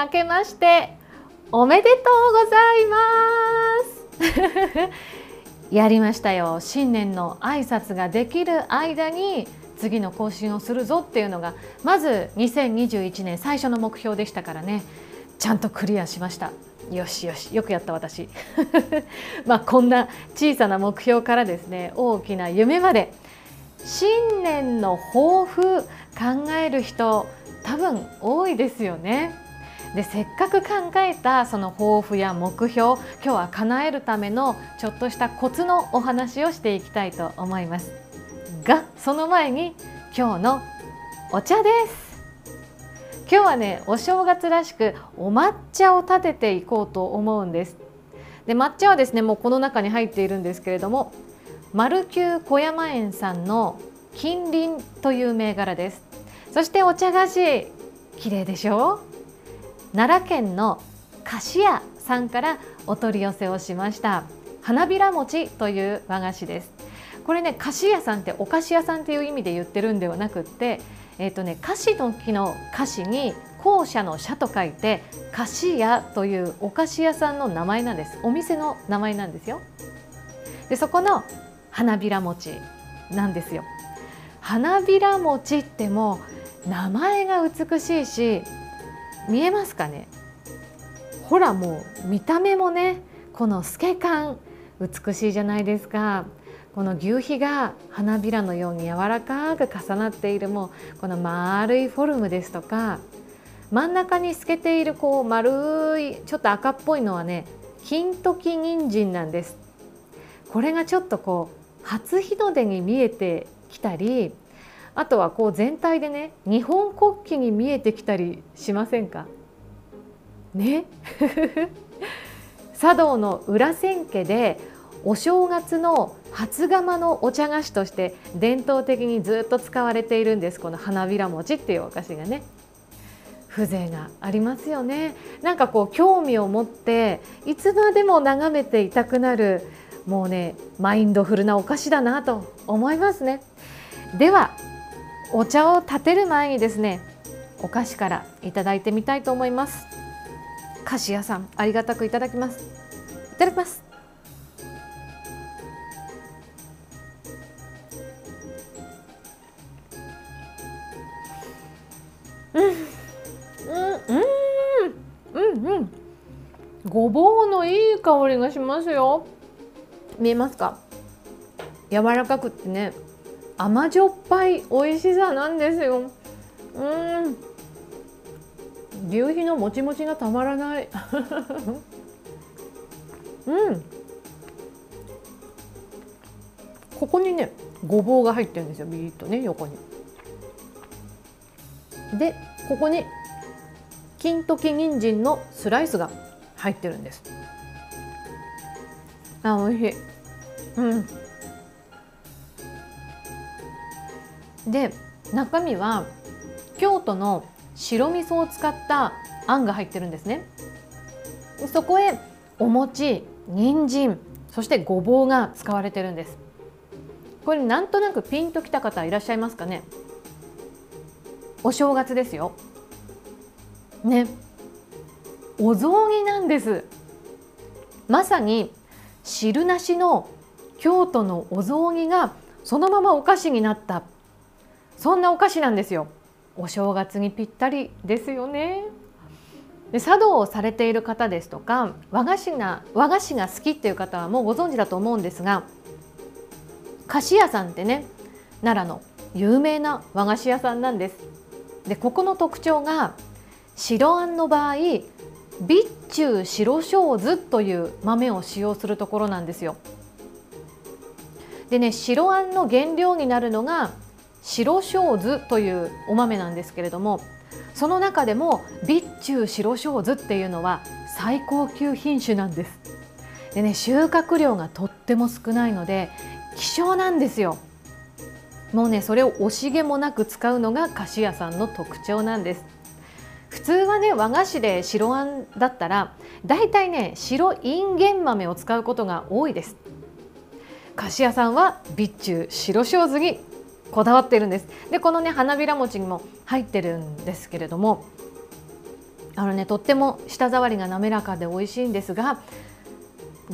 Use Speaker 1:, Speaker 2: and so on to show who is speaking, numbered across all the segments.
Speaker 1: 明けましておめでとうございます。やりましたよ。新年の挨拶ができる間に次の更新をするぞっていうのがまず2021年最初の目標でしたからね。ちゃんとクリアしました。よしよしよくやった私。まあこんな小さな目標からですね大きな夢まで。新年の抱負考える人多分多いですよね。でせっかく考えたその抱負や目標今日は叶えるためのちょっとしたコツのお話をしていきたいと思います。がその前に今日のお茶です。今日はねお正月らしくお抹茶を立てていこうと思うんです。で抹茶はですねもうこの中に入っているんですけれども丸久小山園さんの金輪という銘柄です。そしてお茶菓子綺麗でしょ？う奈良県の菓子屋さんからお取り寄せをしました。花びら餅という和菓子です。これね菓子屋さんってお菓子屋さんっていう意味で言ってるんではなくってえっ、ー、とね菓子の木の菓子に校舎の社と書いて菓子屋というお菓子屋さんの名前なんです。お店の名前なんですよ。でそこの花びら餅なんですよ。花びら餅っても名前が美しいし見えますかね？ほらもう見た目もねこの透け感美しいじゃないですか。この牛皮が花びらのように柔らかく重なっているもうこの丸いフォルムですとか真ん中に透けているこう丸いちょっと赤っぽいのはね金時人参なんです。これがちょっとこう初日の出に見えてきたりあとはこう全体でね日本国旗に見えてきたりしませんか？ね？茶道の裏千家でお正月の初釜のお茶菓子として伝統的にずっと使われているんです。この花びら餅っていうお菓子がね。風情がありますよね。なんかこう興味を持っていつまでも眺めていたくなるもうねマインドフルなお菓子だなと思いますね。ではお茶を立てる前にですねお菓子からいただいてみたいと思います。菓子屋さんありがたくいただきます。いただきます。うん。うん。うん。うん。うん。ごぼうのいい香りがしますよ。見えますか？柔らかくってね。甘じょっぱい美味しさなんですよ。うん。牛皮のもちもちがたまらない。うん。ここにねごぼうが入ってるんですよ。ビーッとね横に。でここに金時人参のスライスが入ってるんです。あ美味しい。うん。で中身は京都の白味噌を使ったあんが入ってるんですね。そこへお餅人参そしてごぼうが使われてるんです。これなんとなくピンときた方いらっしゃいますかね。お正月ですよ。ね。お雑煮なんです。まさに汁なしの京都のお雑煮がそのままお菓子になった。そんなお菓子なんですよ。お正月にぴったりですよね。で茶道をされている方ですとか和菓子が和菓子が好きっていう方はもうご存知だと思うんですが菓子屋さんってね奈良の有名な和菓子屋さんなんです。でここの特徴が白あんの場合備中白小豆という豆を使用するところなんですよ。でね白あんの原料になるのが白小豆というお豆なんですけれどもその中でも備中白小豆っていうのは最高級品種なんです。でね収穫量がとっても少ないので希少なんですよ。もうねそれを惜しげもなく使うのが菓子屋さんの特徴なんです。普通はね和菓子で白あんだったらだいたいね白いんげん豆を使うことが多いです。菓子屋さんは備中白小豆にこだわってるんですでこのね花びら餅にも入ってるんですけれどもあのねとっても舌触りが滑らかで美味しいんですが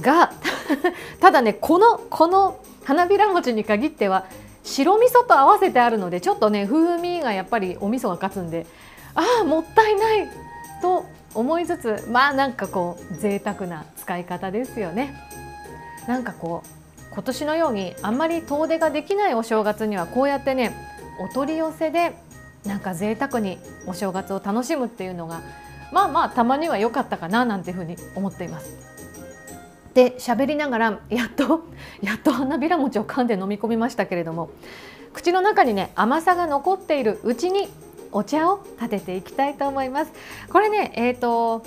Speaker 1: が ただねこのこの花びら餅に限っては白味噌と合わせてあるのでちょっとね風味がやっぱりお味噌が勝つんでああもったいないと思いつつまあなんかこう贅沢な使い方ですよね。なんかこう今年のようにあんまり遠出ができないお正月にはこうやってねお取り寄せでなんか贅沢にお正月を楽しむっていうのがまあまあたまには良かったかななんていうふうに思っています。で喋りながらやっと やっと花びら餅を噛んで飲み込みましたけれども口の中にね甘さが残っているうちにお茶を立てていきたいと思います。これねえ、ー、と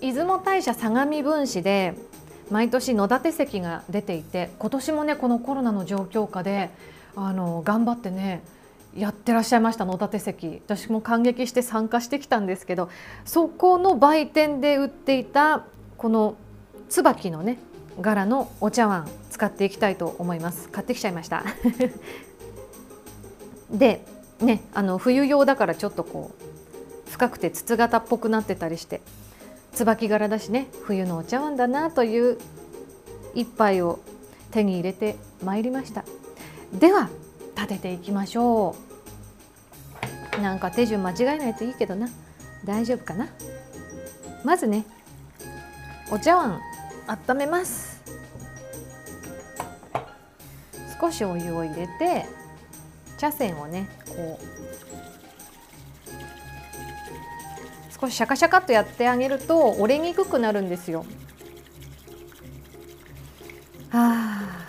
Speaker 1: 出雲大社相模分子で毎年野立席が出ていて今年もねこのコロナの状況下であの頑張ってねやってらっしゃいました野立席私も感激して参加してきたんですけどそこの売店で売っていたこの椿のね柄のお茶碗使っていきたいと思います。買ってきちゃいました。でねあの冬用だからちょっとこう深くて筒型っぽくなってたりして椿柄だしね冬のお茶碗だなという一杯を手に入れてまいりました。では立てていきましょう。なんか手順間違えないといいけどな。大丈夫かな？まずねお茶碗温めます。少しお湯を入れて茶筅をねこう少しシャカシャカとやってあげると折れにくくなるんですよ。はあ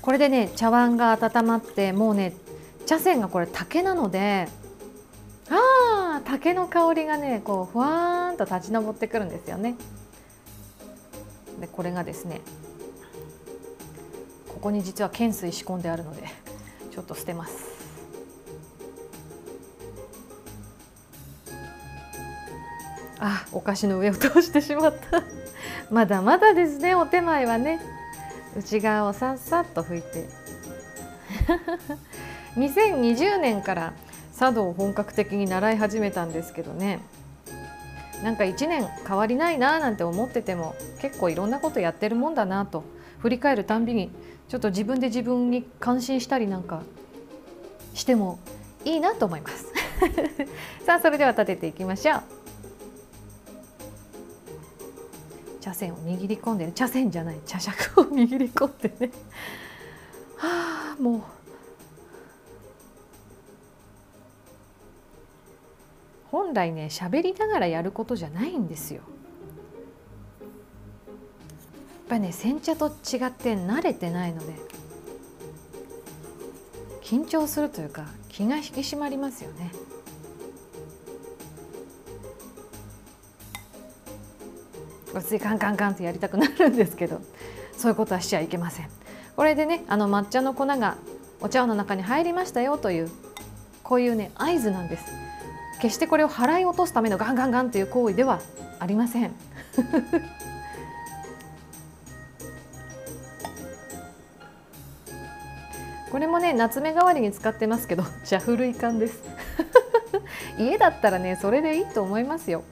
Speaker 1: これでね茶碗が温まってもうね茶筅がこれ竹なのでああ竹の香りがねこうふわーんと立ち上ってくるんですよね。でこれがですねここに実は懸垂仕込んであるのでちょっと捨てます。あお菓子の上を通してしまった。まだまだですねお手前はね。内側をさっさっと拭いて。2020年から茶道を本格的に習い始めたんですけどね。なんか1年変わりないななんて思ってても結構いろんなことやってるもんだなと。振り返るたんびにちょっと自分で自分に感心したりなんかしてもいいなと思います。さあそれでは立てていきましょう。茶筅を握り込んで茶筅じゃない茶杓を握り込んでね はあもう本来ね喋りながらやることじゃないんですよ。やっぱりね煎茶と違って慣れてないので緊張するというか気が引き締まりますよね。ついカンカンカンってやりたくなるんですけどそういうことはしちゃいけません。これでねあの抹茶の粉がお茶碗の中に入りましたよというこういうね合図なんです。決してこれを払い落とすためのガンガンガンという行為ではありません。これもね夏目代わりに使ってますけど茶古い缶です 家だったらねそれでいいと思いますよ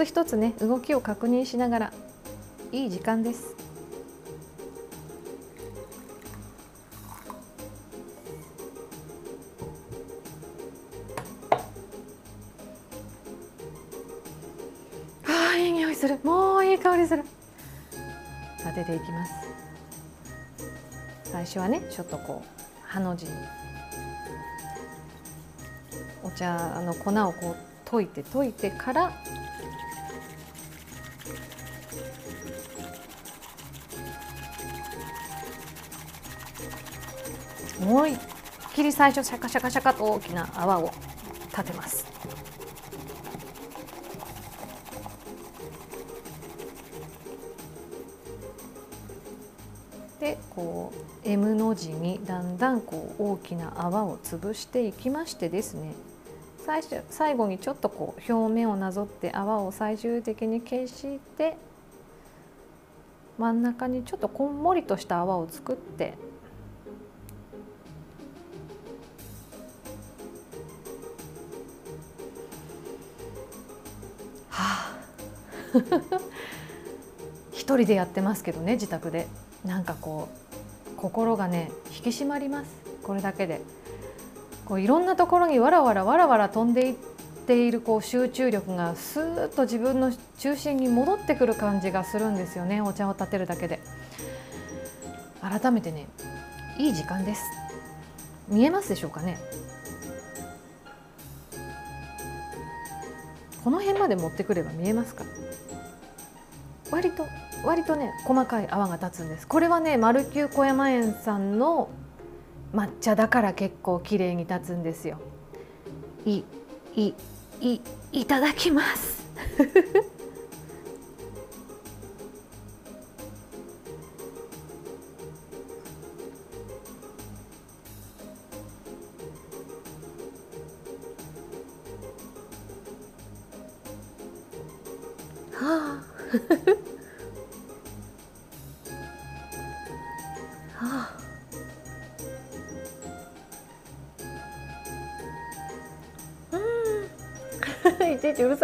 Speaker 1: つ一つね動きを確認しながらいい時間です。あいい匂いする。もういい香りする。当てていきます。最初はねちょっとこうハの字に。お茶の粉をこう溶いて溶いてから思いっきり最初シャカシャカシャカと大きな泡を立てます。でこう M の字にだんだんこう大きな泡を潰していきましてですね最初最後にちょっとこう表面をなぞって泡を最終的に消して真ん中にちょっとこんもりとした泡を作って 一人でやってますけどね自宅で。なんかこう心がね引き締まります。これだけで。こういろんなところにわらわらわらわら飛んでいっているこう集中力がスーッと自分の中心に戻ってくる感じがするんですよね。お茶を立てるだけで。改めてねいい時間です。見えますでしょうかね。この辺まで持ってくれば見えますか割と割とね細かい泡が立つんです。これはねマルキュー小山園さんの抹茶だから結構綺麗に立つんですよ。いいいいいただきます。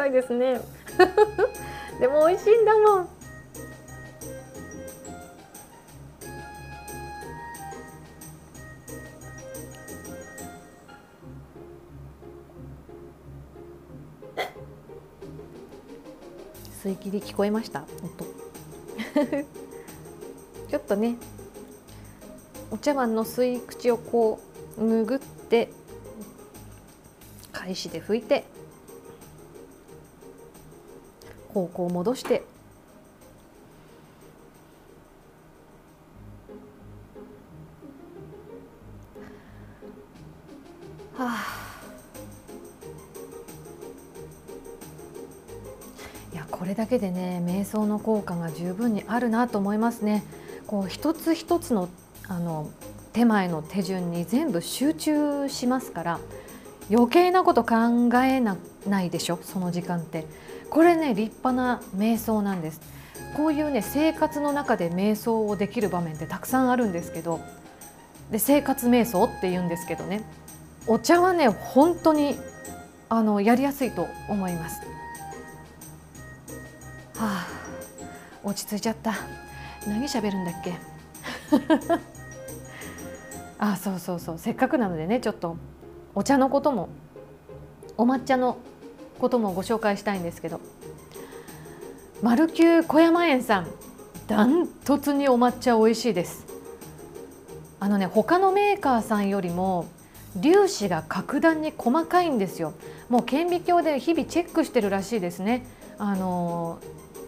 Speaker 1: いですね。でも美味しいんだもん。吸い切り聞こえました？音。ちょっとねお茶碗の吸い口をこう拭って返しで拭いて。方向を戻して。はあ。いやこれだけでね瞑想の効果が十分にあるなと思いますね。こう一つ一つのあの手前の手順に全部集中しますから余計なこと考えなないでしょその時間って。これね立派な瞑想なんです。こういうね生活の中で瞑想をできる場面ってたくさんあるんですけどで生活瞑想って言うんですけどねお茶はね本当にあのやりやすいと思います。はあ落ち着いちゃった。何喋るんだっけ？あそうそうそう。せっかくなのでねちょっとお茶のこともお抹茶のこともご紹介したいんですけど。マルキュー小山園さんダントツにお抹茶美味しいです。あのね他のメーカーさんよりも粒子が格段に細かいんですよ。もう顕微鏡で日々チェックしてるらしいですね。あの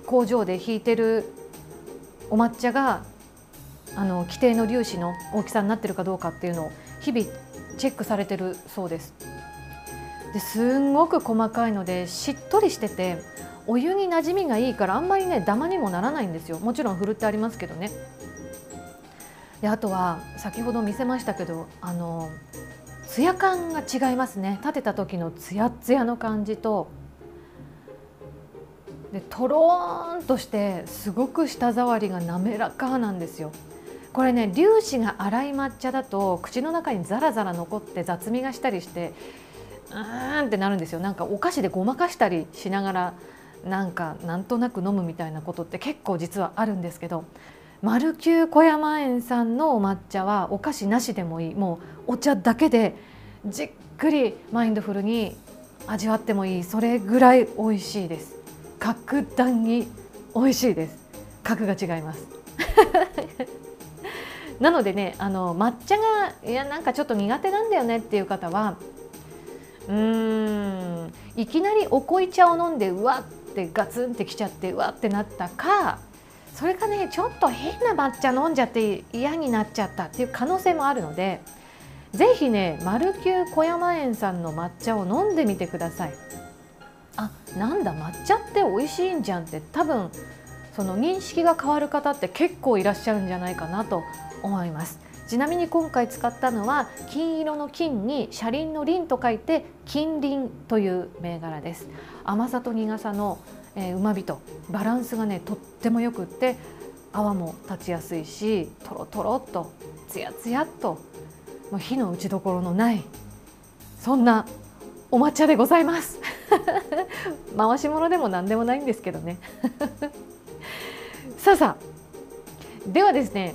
Speaker 1: 工場で引いてるお抹茶があの規定の粒子の大きさになってるかどうかっていうのを日々チェックされてるそうです。ですんごく細かいのでしっとりしててお湯に馴染みがいいからあんまりねダマにもならないんですよもちろんふるってありますけどね。であとは先ほど見せましたけどあのツヤ感が違いますね立てた時のツヤツヤの感じとでとろーんとしてすごく舌触りが滑らかなんですよ。これね粒子が粗い抹茶だと口の中にザラザラ残って雑味がしたりしてーんってなるんですよ。なんかお菓子でごまかしたりしながらなんかなんとなく飲むみたいなことって結構実はあるんですけどマルキュー小山園さんのお抹茶はお菓子なしでもいい。もうお茶だけでじっくりマインドフルに味わってもいい。それぐらい美味しいです。格段に美味しいです。格が違います。なのでねあの抹茶がいやなんかちょっと苦手なんだよねっていう方はうーんいきなりお濃茶を飲んでうわってガツンってきちゃってうわってなったかそれかねちょっと変な抹茶飲んじゃって嫌になっちゃったっていう可能性もあるのでぜひねマルキュー小山園さんの抹茶を飲んでみてください。あなんだ抹茶って美味しいんじゃんって多分その認識が変わる方って結構いらっしゃるんじゃないかなと思いますちなみに今回使ったのは金色の金に車輪の輪と書いて金輪という銘柄です。甘さと苦さのうまみとバランスがねとってもよくって泡も立ちやすいしとろとろっとつやつやっともう火の打ちどころのないそんなお抹茶でございます。回し物でも何でもないんですけどね。さあさあではですね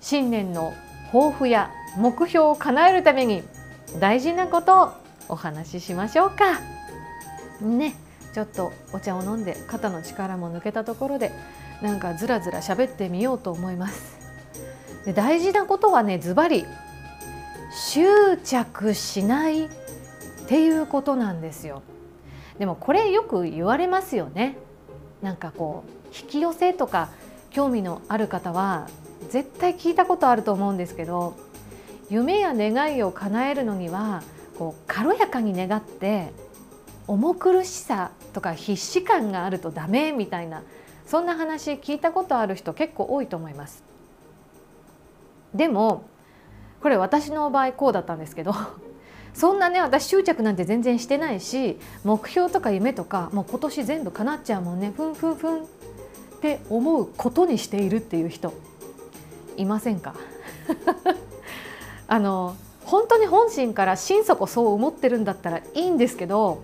Speaker 1: 新年の抱負や目標を叶えるために大事なことをお話ししましょうか。ねちょっとお茶を飲んで肩の力も抜けたところでなんかずらずら喋ってみようと思います。で大事なことはねズバリ執着しないっていうことなんですよ。でもこれよく言われますよね。なんかこう引き寄せとか興味のある方は絶対聞いたことあると思うんですけど夢や願いを叶えるのにはこう軽やかに願って重苦しさとか必死感があるとダメみたいなそんな話聞いたことある人結構多いと思います。でもこれ私の場合こうだったんですけどそんなね私執着なんて全然してないし目標とか夢とかもう今年全部叶っちゃうもんねふんふんふんって思うことにしているっていう人いませんか？あの本当に本心から心底そう思ってるんだったらいいんですけど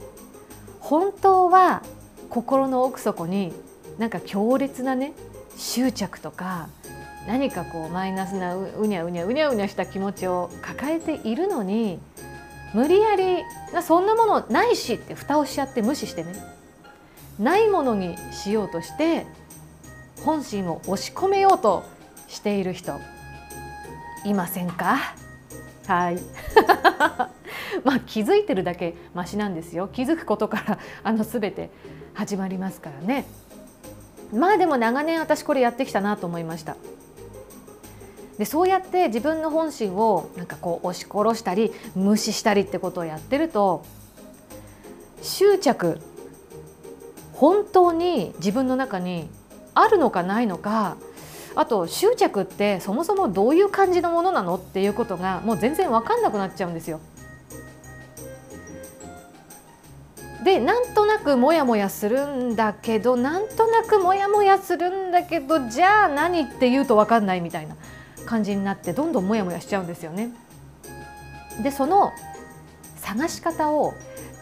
Speaker 1: 本当は心の奥底になんか強烈なね執着とか何かこうマイナスなうにゃうにゃうにゃうにゃした気持ちを抱えているのに無理やりそんなものないしって蓋をしちゃって無視してねないものにしようとして本心を押し込めようとしている人。いませんか？はい。まあ気づいてるだけマシなんですよ。気づくことから あの全て始まりますからね。まあでも長年私これやってきたなと思いました。でそうやって自分の本心をなんかこう押し殺したり無視したりってことをやってると執着本当に自分の中にあるのかないのかあと執着ってそもそもどういう感じのものなのっていうことがもう全然分かんなくなっちゃうんですよ。でなんとなくモヤモヤするんだけどなんとなくモヤモヤするんだけどじゃあ何って言うと分かんないみたいな感じになってどんどんモヤモヤしちゃうんですよね。でその探し方を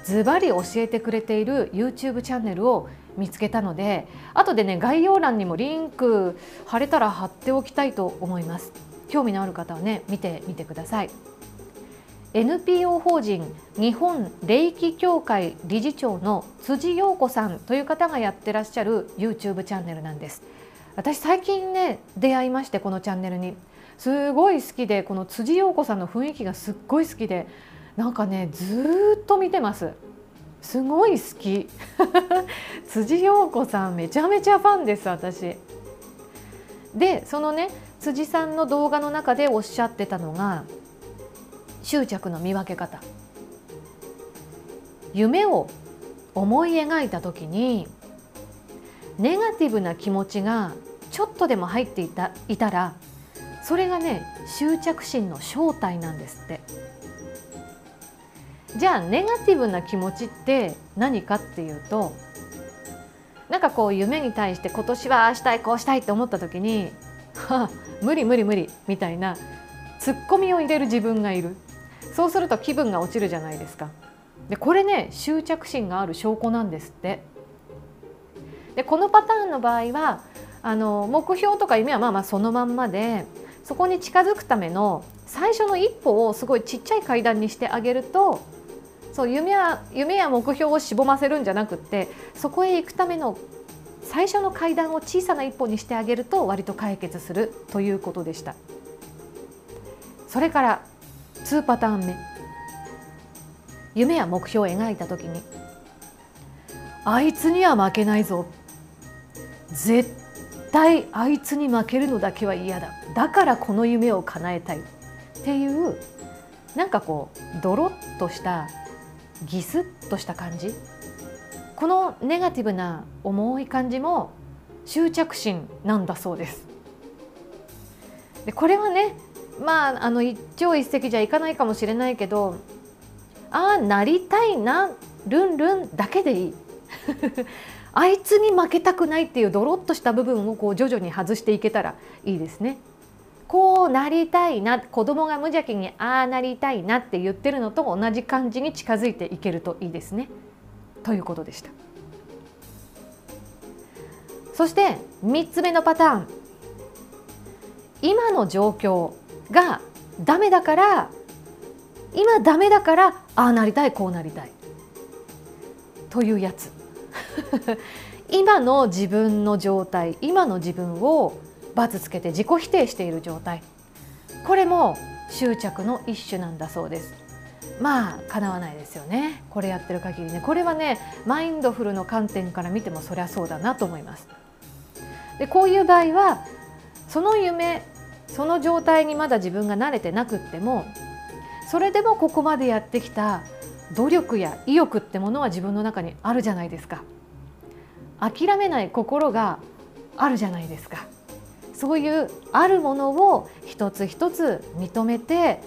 Speaker 1: ズバリ教えてくれている YouTube チャンネルを見つけたので後でね概要欄にもリンク貼れたら貼っておきたいと思います。興味のある方はね見てみてください。NPO 法人日本霊気協会理事長の辻陽子さんという方がやってらっしゃる YouTube チャンネルなんです。私最近ね出会いましてこのチャンネルに。すごい好きでこの辻陽子さんの雰囲気がすっごい好きでなんかねずっと見てます。すごい好き。辻陽子さんめちゃめちゃファンです私。でそのね辻さんの動画の中でおっしゃってたのが執着の見分け方。夢を思い描いた時にネガティブな気持ちがちょっとでも入っていたいたらそれがね執着心の正体なんですって。じゃあネガティブな気持ちって何かっていうとなんかこう夢に対して今年はああしたいこうしたいって思った時に「はあ無理無理無理」みたいなツッコミを入れる自分がいる。そうすると気分が落ちるじゃないですか。でこれね執着心がある証拠なんですって。でこのパターンの場合はあの目標とか夢はまあまあそのまんまでそこに近づくための最初の一歩をすごいちっちゃい階段にしてあげるとそう夢や夢や目標をしぼませるんじゃなくってそこへ行くための最初の階段を小さな一歩にしてあげると割と解決するということでした。それから2パターン目。夢や目標を描いた時にあいつには負けないぞ。絶対あいつに負けるのだけは嫌だ。だからこの夢を叶えたい。っていうなんかこうドロッとしたギスッとした感じこのネガティブな重い感じも執着心なんだそうです。でこれはねまああの一朝一夕じゃいかないかもしれないけどああなりたいなルンルンだけでいい あいつに負けたくないっていうドロッとした部分をこう徐々に外していけたらいいですね。こうなりたいな子供が無邪気にああなりたいなって言ってるのと同じ感じに近づいていけるといいですね。ということでした。そして3つ目のパターン今の状況がダメだから今ダメだからああなりたいこうなりたいというやつ 今の自分の状態今の自分をつけて自己否定している状態。これも執着の一種なんだそうです。まあ叶わないですよね。これやってる限りね。これはねマインドフルの観点から見てもそりゃそうだなと思います。でこういう場合はその夢その状態にまだ自分が慣れてなくってもそれでもここまでやってきた努力や意欲ってものは自分の中にあるじゃないですか。諦めない心があるじゃないですか。そういうあるものを一つ一つ認めて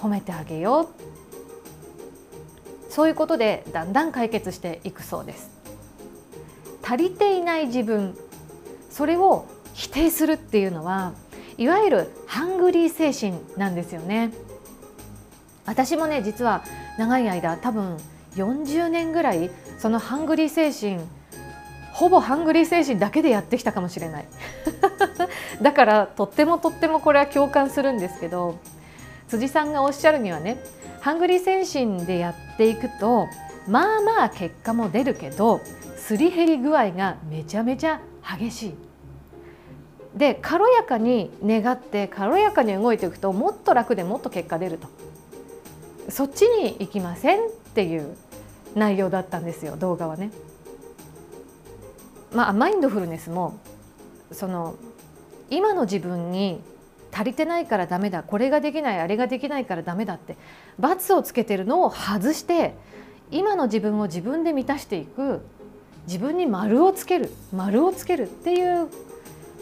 Speaker 1: 褒めてあげよう。そういうことでだんだん解決していくそうです。足りていない自分それを否定するっていうのはいわゆるハングリー精神なんですよね。私もね実は長い間多分40年ぐらいそのハングリー精神ほぼハングリー精神だけでやってきたかもしれない だからとってもとってもこれは共感するんですけど辻さんがおっしゃるにはねハングリー精神でやっていくとまあまあ結果も出るけどすり減り具合がめちゃめちゃ激しい。で軽やかに願って軽やかに動いていくともっと楽でもっと結果出るとそっちに行きませんっていう内容だったんですよ動画はね。まあ、マインドフルネスもその今の自分に足りてないからダメだこれができないあれができないからダメだって罰をつけてるのを外して今の自分を自分で満たしていく自分に丸をつける丸をつけるっていう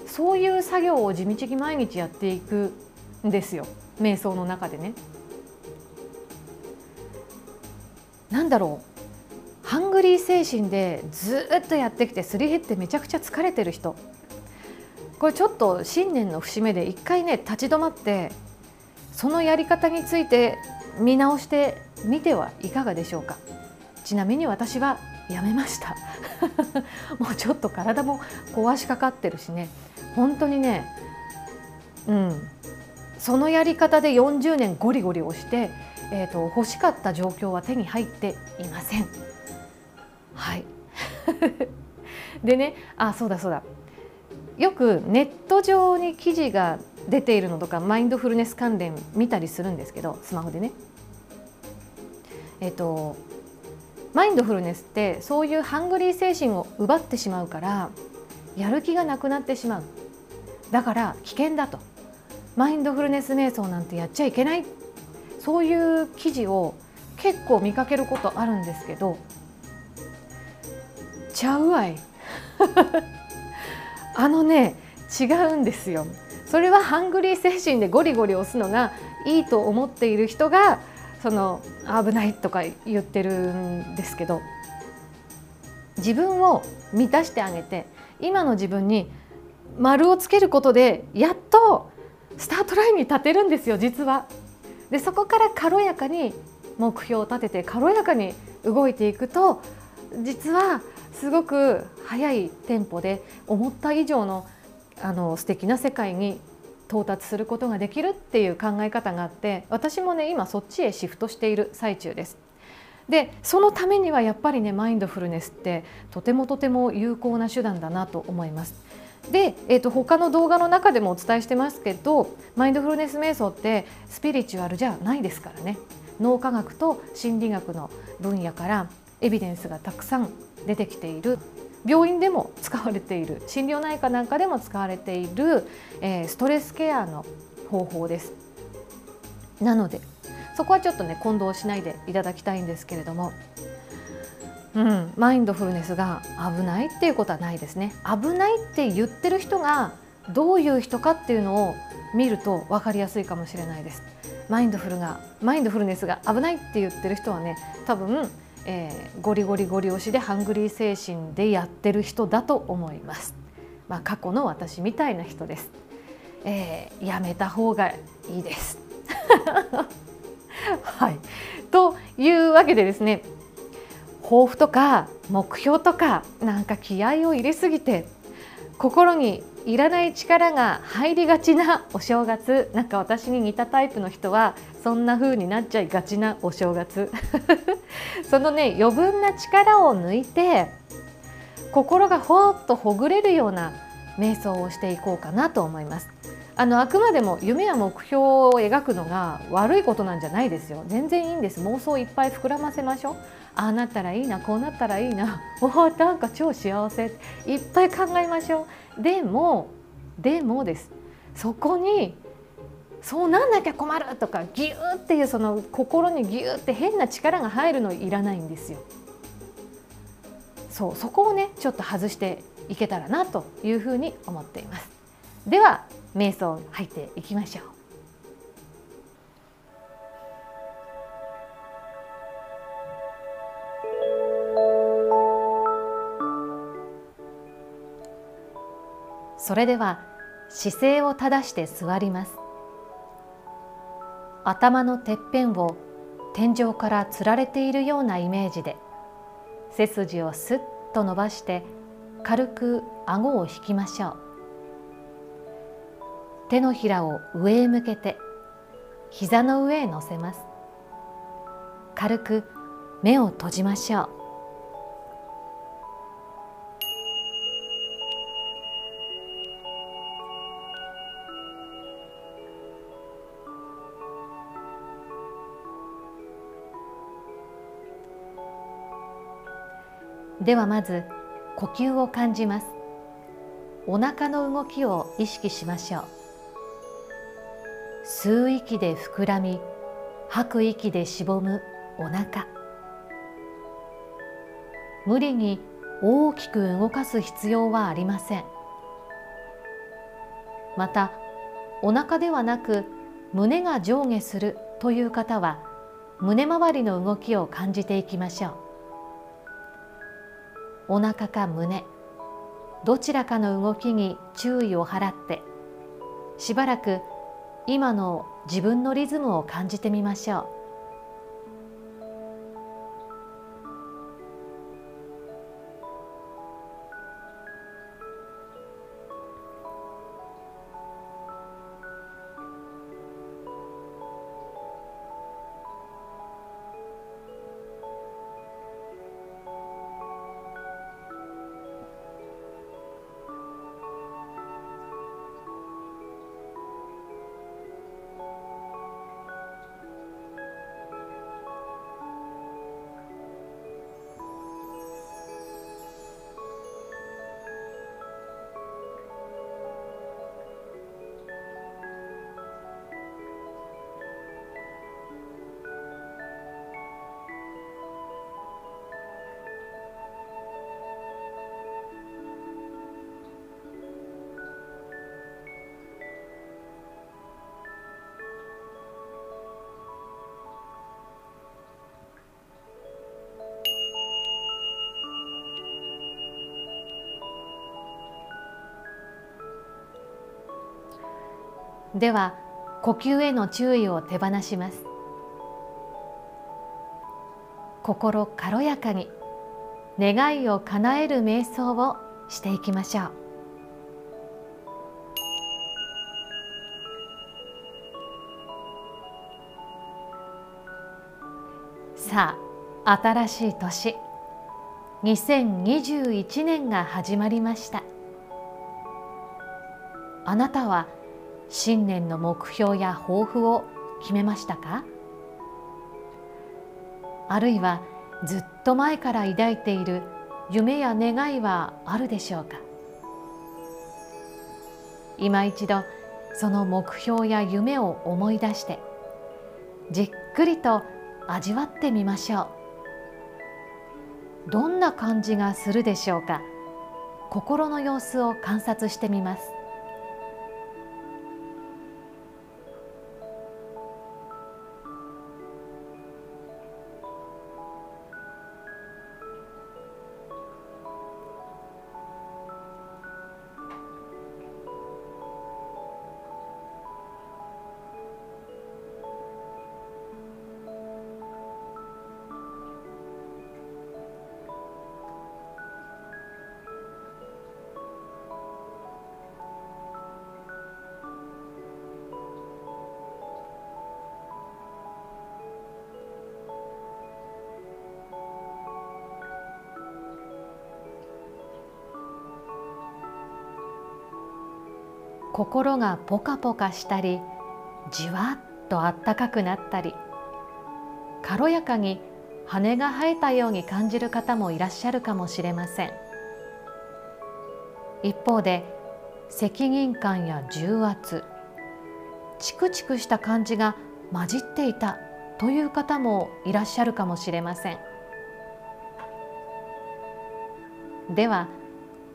Speaker 1: そういう作業を地道に毎日やっていくんですよ瞑想の中でね。なんだろうハングリー精神でずっとやってきてすり減ってめちゃくちゃ疲れてる人。これちょっと新年の節目で一回ね立ち止まってそのやり方について見直してみてはいかがでしょうか。ちなみに私はやめました。もうちょっと体も壊しかかってるしね。本当にねうん。そのやり方で40年ゴリゴリ押してえーと、欲しかった状況は手に入っていません。はい。でねあそうだそうだ。よくネット上に記事が出ているのとかマインドフルネス関連見たりするんですけどスマホでね。えっ、とマインドフルネスってそういうハングリー精神を奪ってしまうからやる気がなくなってしまう。だから危険だと。マインドフルネス瞑想なんてやっちゃいけない。そういう記事を結構見かけることあるんですけどちゃうわい あのね違うんですよそれはハングリー精神でゴリゴリ押すのがいいと思っている人がその危ないとか言ってるんですけど自分を満たしてあげて今の自分に丸をつけることでやっとスタートラインに立てるんですよ実は。でそこから軽やかに目標を立てて軽やかに動いていくと実はすごく速いテンポで思った以上のあの素敵な世界に到達することができるっていう考え方があって私もね今そっちへシフトしている最中です。でそのためにはやっぱりねマインドフルネスってとてもとても有効な手段だなと思います。で、えーと、他の動画の中でもお伝えしてますけどマインドフルネス瞑想ってスピリチュアルじゃないですからね脳科学と心理学の分野からエビデンスがたくさん出てきている。病院でも使われている。心療内科なんかでも使われている、えー、ストレスケアの方法です。なのでそこはちょっとね混同しないでいただきたいんですけれども。うん、マインドフルネスが危ないっていうことはないですね。危ないって言ってる人がどういう人かっていうのを見ると分かりやすいかもしれないです。マインドフルがマインドフルネスが危ないって言ってる人はね多分、えー、ゴリゴリゴリ押しでハングリー精神でやってる人だと思います。まあ、過去の私みたいな人です、えー、やめた方がいいです。はい。というわけでですね抱負とか目標とかなんか気合を入れすぎて心にいらない力が入りがちなお正月。なんか私に似たタイプの人はそんな風になっちゃいがちなお正月。そのね余分な力を抜いて心がほっとほぐれるような瞑想をしていこうかなと思います。あのあくまでも夢や目標を描くのが悪いことなんじゃないですよ。全然いいんです。妄想いっぱい膨らませましょう。ああなったらいいなこうなったらいいな。おおなんか超幸せ。いっぱい考えましょう。でもでもです。そこにそうなんなきゃ困るとかギューっていうその心にギューって変な力が入るのいらないんですよ。そうそこをねちょっと外していけたらなというふうに思っています。では瞑想入っていきましょう。それでは姿勢を正して座ります。頭のてっぺんを天井からつられているようなイメージで背筋をすっと伸ばして軽く顎を引きましょう。手のひらを上へ向けて膝の上へ乗せます。軽く目を閉じましょう。ではまず呼吸を感じます。お腹の動きを意識しましょう。吸う息で膨らみ吐く息でしぼむお腹。無理に大きく動かす必要はありません。またお腹ではなく胸が上下するという方は胸周りの動きを感じていきましょう。お腹か胸どちらかの動きに注意を払ってしばらく今の自分のリズムを感じてみましょう。では呼吸への注意を手放します。心軽やかに願いを叶える瞑想をしていきましょう。さあ新しい年。2021年が始まりました。あなたは新年の目標や抱負を決めましたか？あるいはずっと前から抱いている夢や願いはあるでしょうか？今一度その目標や夢を思い出してじっくりと味わってみましょう。どんな感じがするでしょうか？心の様子を観察してみます。心がポカポカしたりじわっとあったかくなったり軽やかに羽が生えたように感じる方もいらっしゃるかもしれません。一方で責任感や重圧チクチクした感じが混じっていたという方もいらっしゃるかもしれません。では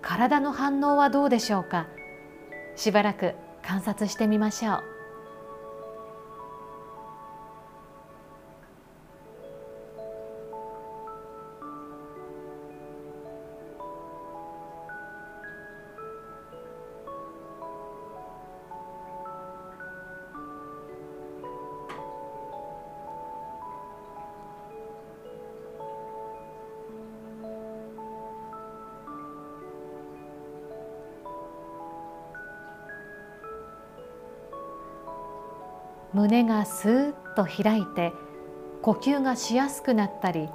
Speaker 1: 体の反応はどうでしょうか？しばらく観察してみましょう。胸がスーッと開いて呼吸がしやすくなったり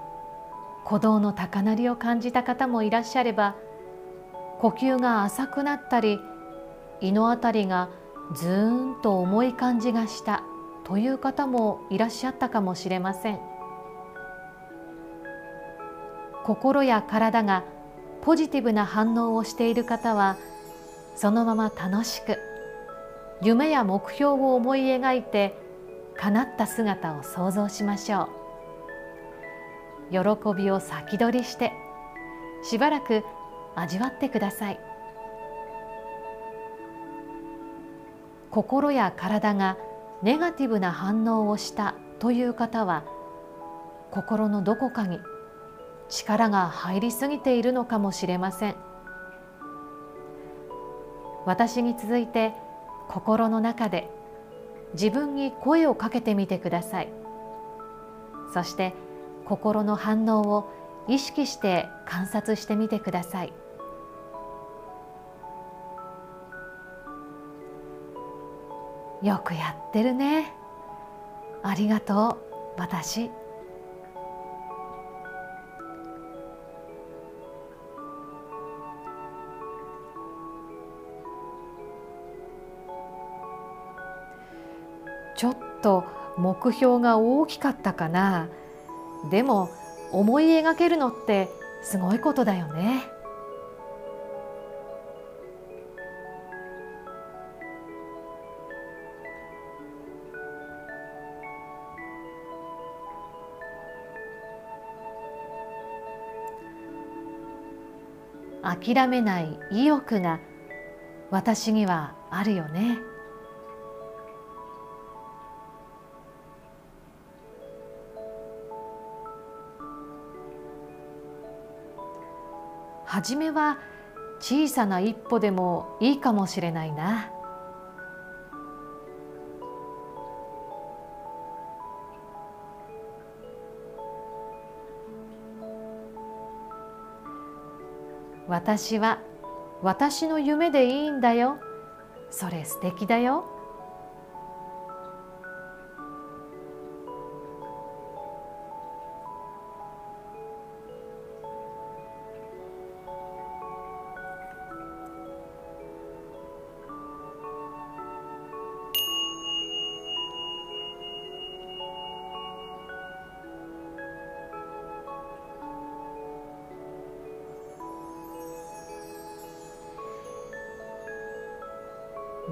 Speaker 1: 鼓動の高鳴りを感じた方もいらっしゃれば呼吸が浅くなったり胃のあたりがずーんと重い感じがしたという方もいらっしゃったかもしれません。心や体がポジティブな反応をしている方はそのまま楽しく夢や目標を思い描いて叶った姿を想像しましょう。喜びを先取りしてしばらく味わってください。心や体がネガティブな反応をしたという方は心のどこかに力が入りすぎているのかもしれません。私に続いて心の中で自分に声をかけてみてください。そして心の反応を意識して観察してみてください。よくやってるね。ありがとう。私。ちょっと目標が大きかったかなでも思い描けるのってすごいことだよね諦めない意欲が私にはあるよね。初めは小さな一歩でもいいかもしれないな。私は私の夢でいいんだよ。それ素敵だよ。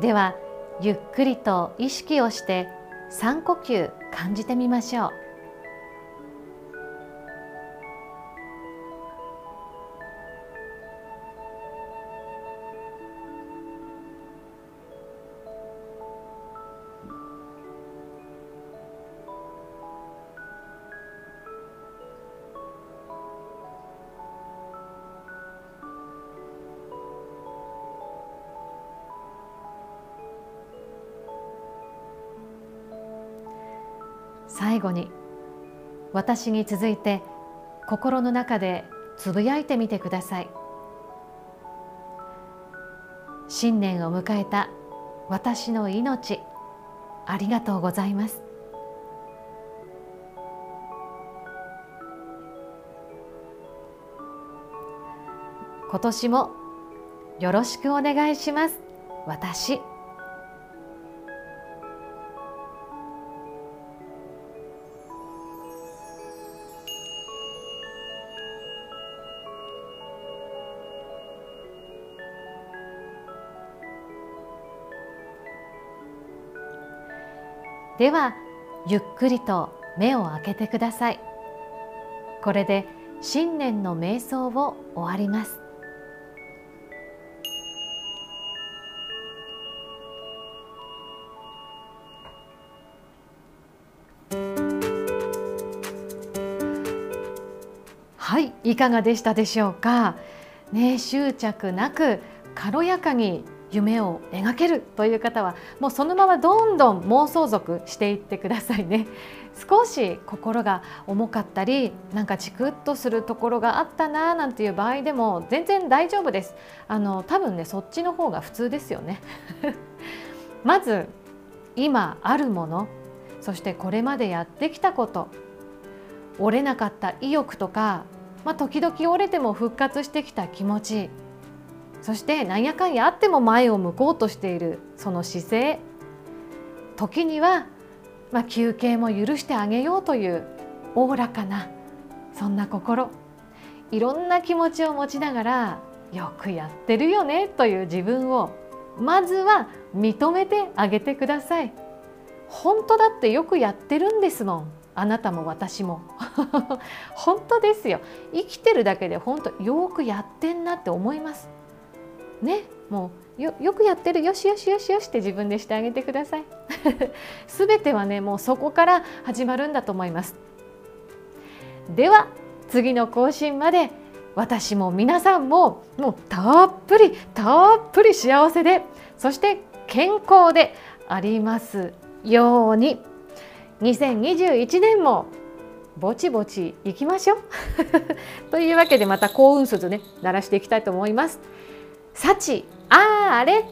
Speaker 1: ではゆっくりと意識をして3呼吸感じてみましょう。最後に私に続いて心の中でつぶやいてみてください。新年を迎えた私の命ありがとうございます。今年もよろしくお願いします。私。ではゆっくりと目を開けてください。これで新年の瞑想を終わります。はいいかがでしたでしょうか？ね執着なく軽やかに夢を描けるという方はもうそのままどんどん妄想族していってくださいね。少し心が重かったりなんかチクッとするところがあったななんていう場合でも全然大丈夫です。あの多分ねそっちの方が普通ですよね。まず今あるものそしてこれまでやってきたこと折れなかった意欲とか、まあ、時々折れても復活してきた気持ちそしてなんやかんやあっても前を向こうとしているその姿勢。時には、まあ、休憩も許してあげようというおおらかなそんな心。いろんな気持ちを持ちながらよくやってるよねという自分をまずは認めてあげてください。本当だってよくやってるんですもんあなたも私も。本当ですよ。生きてるだけで本当よくやってんなって思います。ねもうよよくやってる。よしよしよしよしって自分でしてあげてください。すべてはねもうそこから始まるんだと思います。では次の更新まで私も皆さんももうたっぷりたっぷり幸せでそして健康でありますように。2021年もぼちぼちいきましょう。というわけでまた幸運鈴ね鳴らしていきたいと思います。幸あああれ？